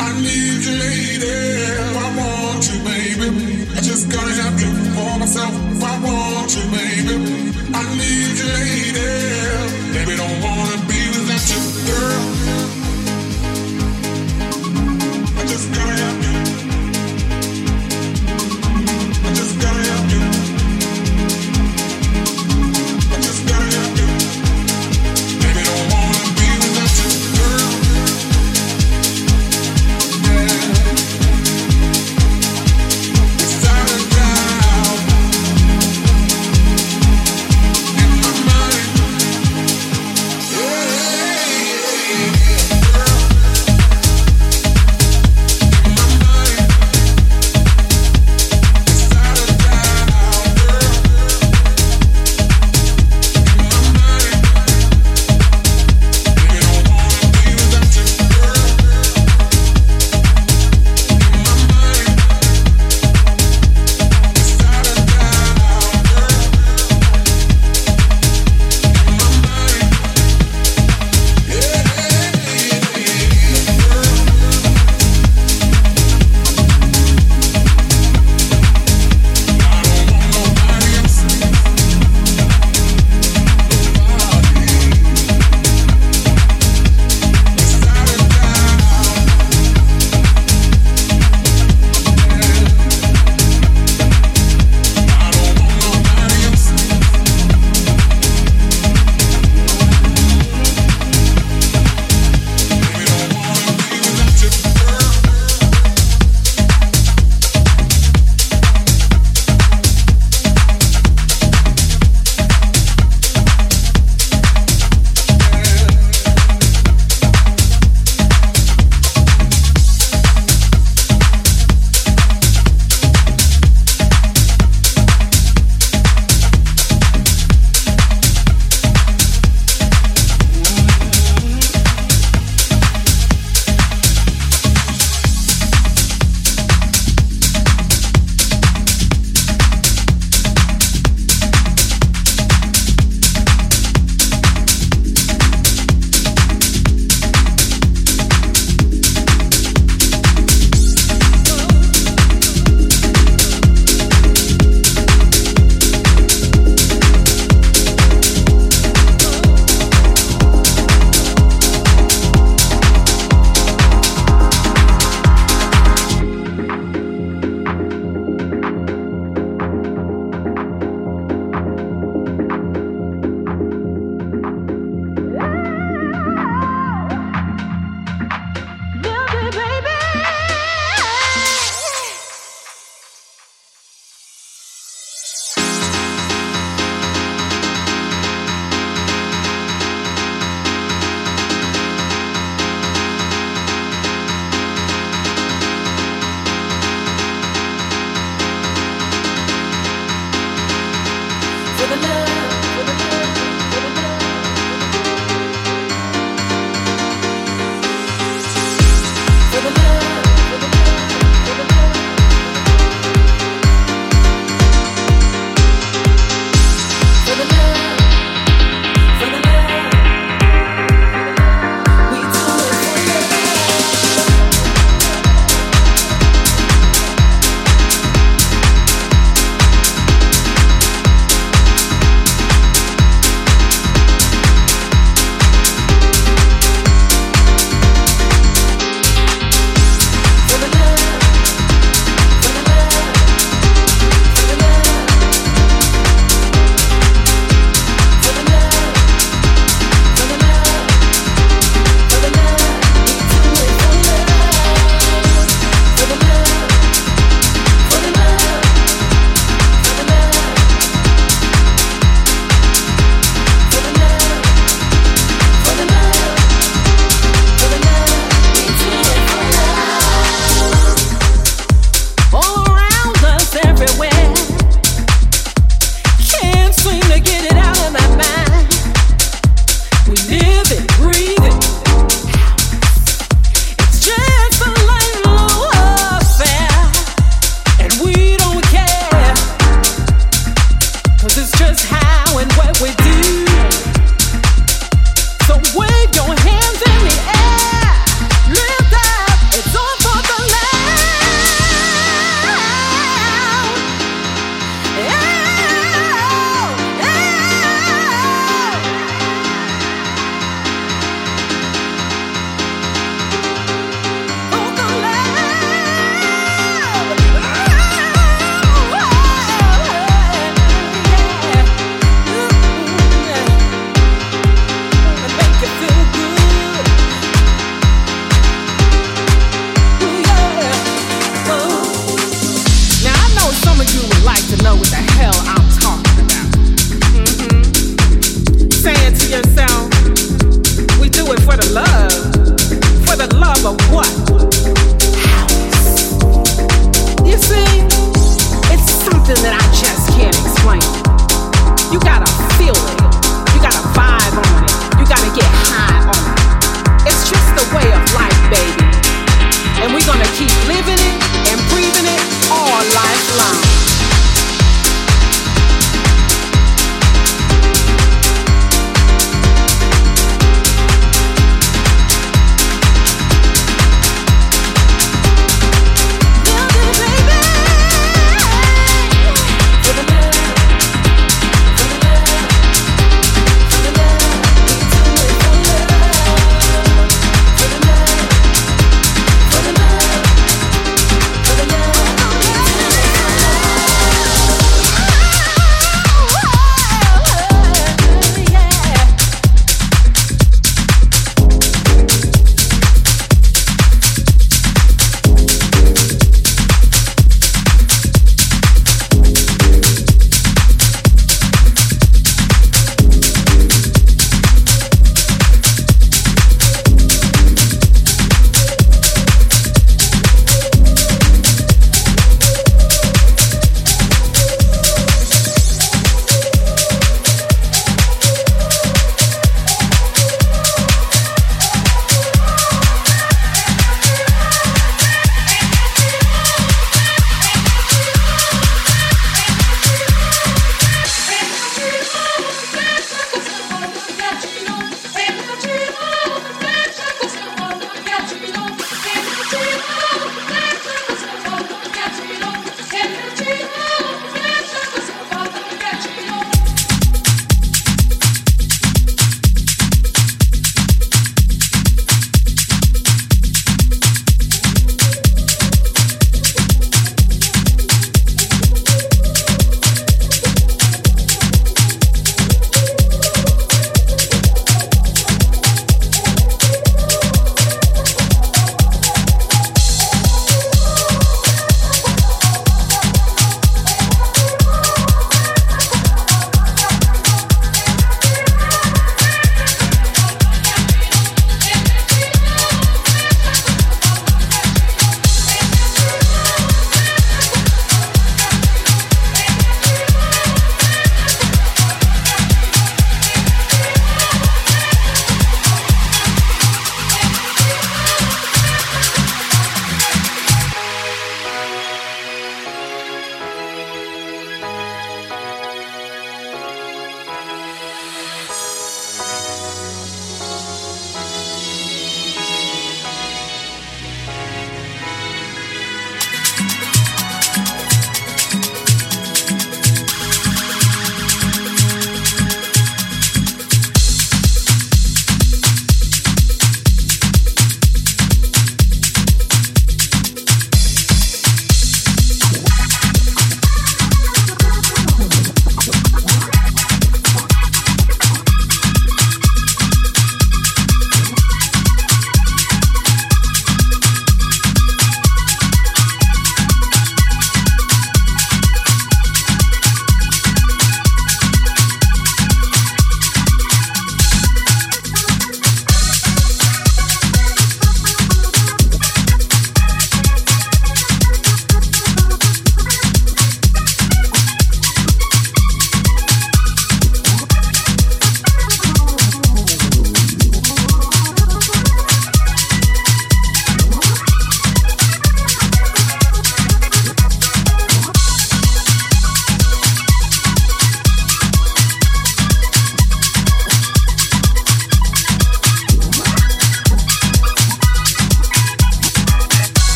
I need you, baby. I want you, baby. I just gotta have you for myself. If I want you, baby, I need.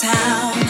Thank